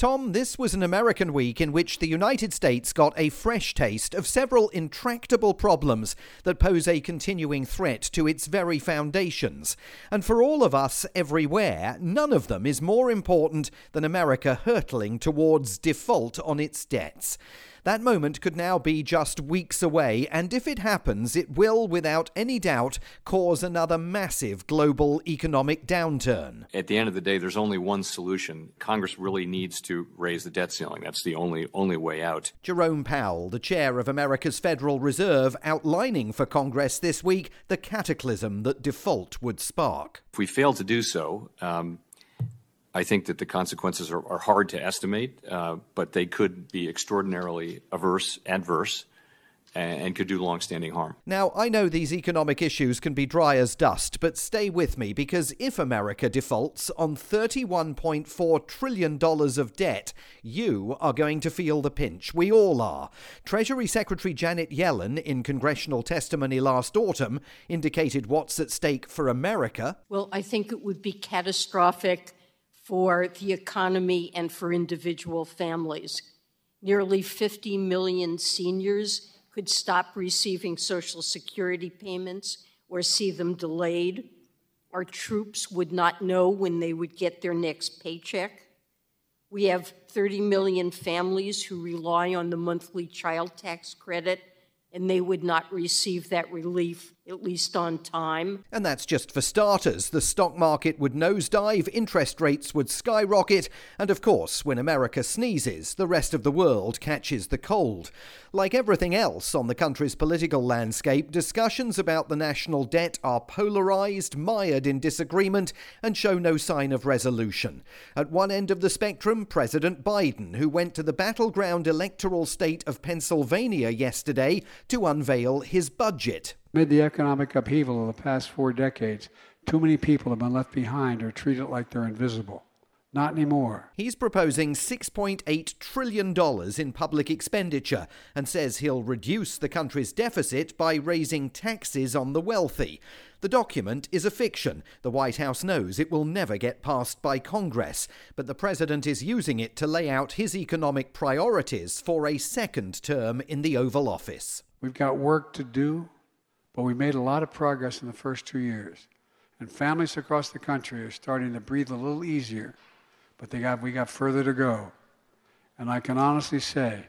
Tom, this was an American week in which the United States got a fresh taste of several intractable problems that pose a continuing threat to its very foundations. And for all of us everywhere, none of them is more important than America hurtling towards default on its debts. That moment could now be just weeks away, and if it happens, it will, without any doubt, cause another massive global economic downturn. At the end of the day, there's only one solution. Congress really needs to raise the debt ceiling. That's the only only way out. Jerome Powell, the chair of America's Federal Reserve, outlining for Congress this week the cataclysm that default would spark. If we fail to do so, um, I think that the consequences are, are hard to estimate, uh, but they could be extraordinarily averse, adverse, and, and could do long-standing harm. Now, I know these economic issues can be dry as dust, but stay with me because if America defaults on $31.4 trillion of debt, you are going to feel the pinch. We all are. Treasury Secretary Janet Yellen, in congressional testimony last autumn, indicated what's at stake for America. Well, I think it would be catastrophic for the economy and for individual families. Nearly 50 million seniors could stop receiving Social Security payments or see them delayed. Our troops would not know when they would get their next paycheck. We have 30 million families who rely on the monthly child tax credit and they would not receive that relief, at least on time. And that's just for starters. The stock market would nosedive, interest rates would skyrocket, and of course, when America sneezes, the rest of the world catches the cold. Like everything else on the country's political landscape, discussions about the national debt are polarized, mired in disagreement, and show no sign of resolution. At one end of the spectrum, President Biden, who went to the battleground electoral state of Pennsylvania yesterday to unveil his budget. Amid the economic upheaval of the past four decades, too many people have been left behind or treated like they're invisible. Not anymore. He's proposing $6.8 trillion in public expenditure and says he'll reduce the country's deficit by raising taxes on the wealthy. The document is a fiction. The White House knows it will never get passed by Congress, but the president is using it to lay out his economic priorities for a second term in the Oval Office. We've got work to do, but we made a lot of progress in the first two years. And families across the country are starting to breathe a little easier but got, we got further to go. And I can honestly say,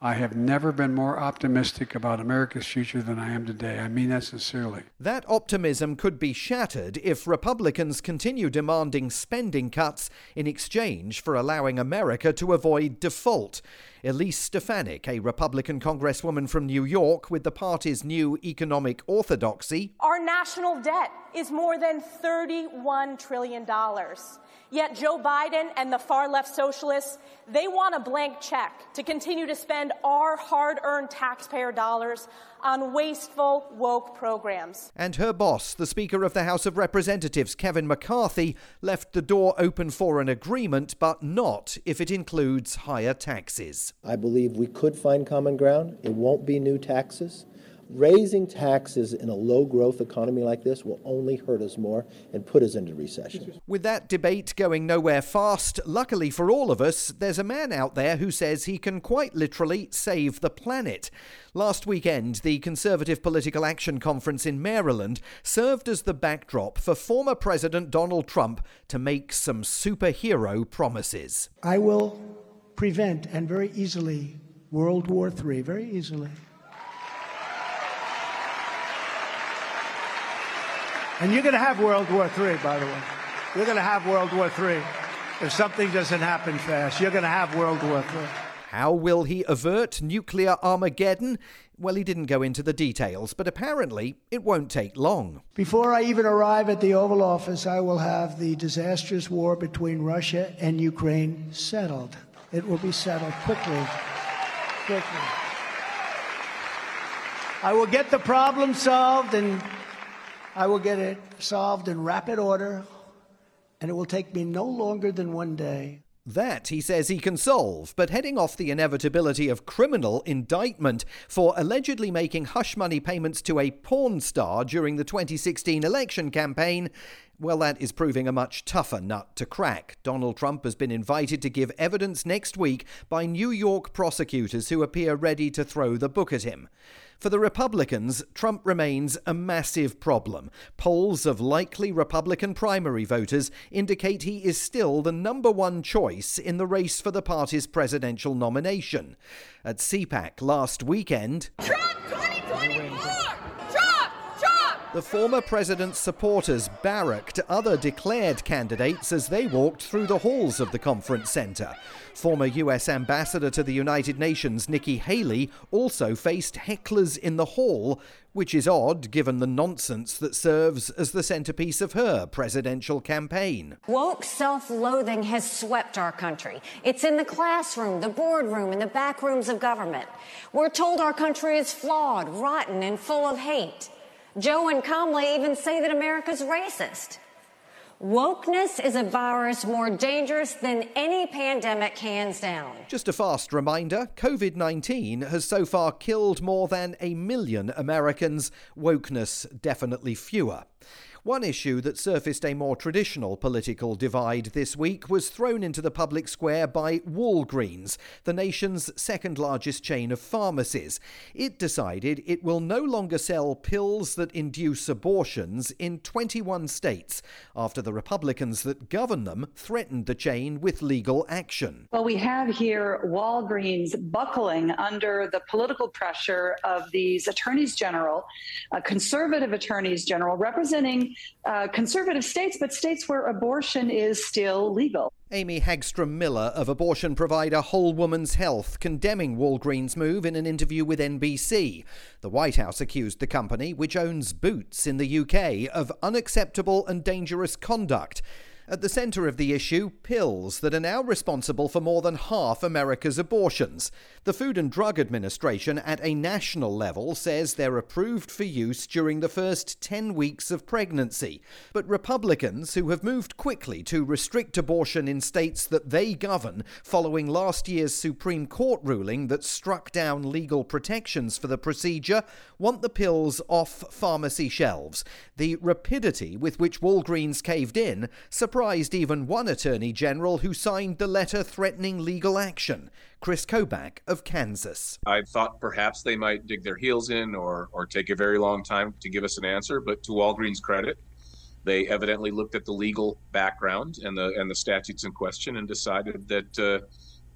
I have never been more optimistic about America's future than I am today. I mean that sincerely. That optimism could be shattered if Republicans continue demanding spending cuts in exchange for allowing America to avoid default. Elise Stefanik, a Republican congresswoman from New York with the party's new economic orthodoxy. Our national debt is more than $31 trillion. Yet Joe Biden and the far left socialists, they want a blank check to continue to spend our hard earned taxpayer dollars on wasteful, woke programs. And her boss, the Speaker of the House of Representatives, Kevin McCarthy, left the door open for an agreement, but not if it includes higher taxes. I believe we could find common ground. It won't be new taxes raising taxes in a low growth economy like this will only hurt us more and put us into recession. With that debate going nowhere fast, luckily for all of us, there's a man out there who says he can quite literally save the planet. Last weekend, the Conservative Political Action Conference in Maryland served as the backdrop for former President Donald Trump to make some superhero promises. I will prevent and very easily World War III, very easily. And you're going to have World War III, by the way. You're going to have World War III. If something doesn't happen fast, you're going to have World War III. How will he avert nuclear Armageddon? Well, he didn't go into the details, but apparently it won't take long. Before I even arrive at the Oval Office, I will have the disastrous war between Russia and Ukraine settled. It will be settled quickly. Quickly. I will get the problem solved and I will get it solved in rapid order, and it will take me no longer than one day. That, he says, he can solve, but heading off the inevitability of criminal indictment for allegedly making hush money payments to a porn star during the 2016 election campaign well, that is proving a much tougher nut to crack. Donald Trump has been invited to give evidence next week by New York prosecutors who appear ready to throw the book at him. For the Republicans, Trump remains a massive problem. Polls of likely Republican primary voters indicate he is still the number one choice in the race for the party's presidential nomination. At CPAC last weekend, Trump 2024! The former president's supporters barracked other declared candidates as they walked through the halls of the conference center. Former U.S. Ambassador to the United Nations Nikki Haley also faced hecklers in the hall, which is odd given the nonsense that serves as the centerpiece of her presidential campaign. Woke self loathing has swept our country. It's in the classroom, the boardroom, and the back rooms of government. We're told our country is flawed, rotten, and full of hate. Joe and Kamala even say that America's racist. Wokeness is a virus more dangerous than any pandemic, hands down. Just a fast reminder COVID 19 has so far killed more than a million Americans, wokeness definitely fewer. One issue that surfaced a more traditional political divide this week was thrown into the public square by Walgreens, the nation's second largest chain of pharmacies. It decided it will no longer sell pills that induce abortions in 21 states after the Republicans that govern them threatened the chain with legal action. Well, we have here Walgreens buckling under the political pressure of these attorneys general, uh, conservative attorneys general, representing uh, conservative states, but states where abortion is still legal. Amy Hagstrom Miller of abortion provider Whole Woman's Health condemning Walgreens' move in an interview with NBC. The White House accused the company, which owns Boots in the UK, of unacceptable and dangerous conduct. At the centre of the issue, pills that are now responsible for more than half America's abortions. The Food and Drug Administration at a national level says they're approved for use during the first 10 weeks of pregnancy. But Republicans, who have moved quickly to restrict abortion in states that they govern following last year's Supreme Court ruling that struck down legal protections for the procedure, want the pills off pharmacy shelves. The rapidity with which Walgreens caved in surprised surprised even one Attorney General who signed the letter threatening legal action, Chris Kobach of Kansas. I thought perhaps they might dig their heels in or, or take a very long time to give us an answer, but to Walgreens' credit, they evidently looked at the legal background and the and the statutes in question and decided that uh,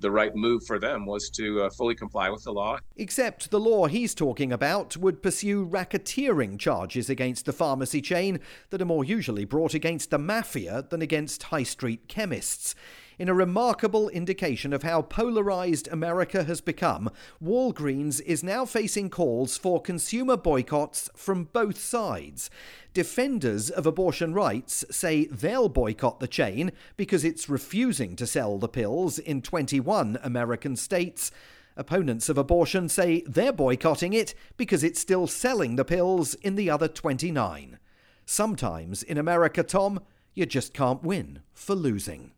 the right move for them was to uh, fully comply with the law. Except the law he's talking about would pursue racketeering charges against the pharmacy chain that are more usually brought against the mafia than against high street chemists. In a remarkable indication of how polarized America has become, Walgreens is now facing calls for consumer boycotts from both sides. Defenders of abortion rights say they'll boycott the chain because it's refusing to sell the pills in 21 American states. Opponents of abortion say they're boycotting it because it's still selling the pills in the other 29. Sometimes in America, Tom, you just can't win for losing.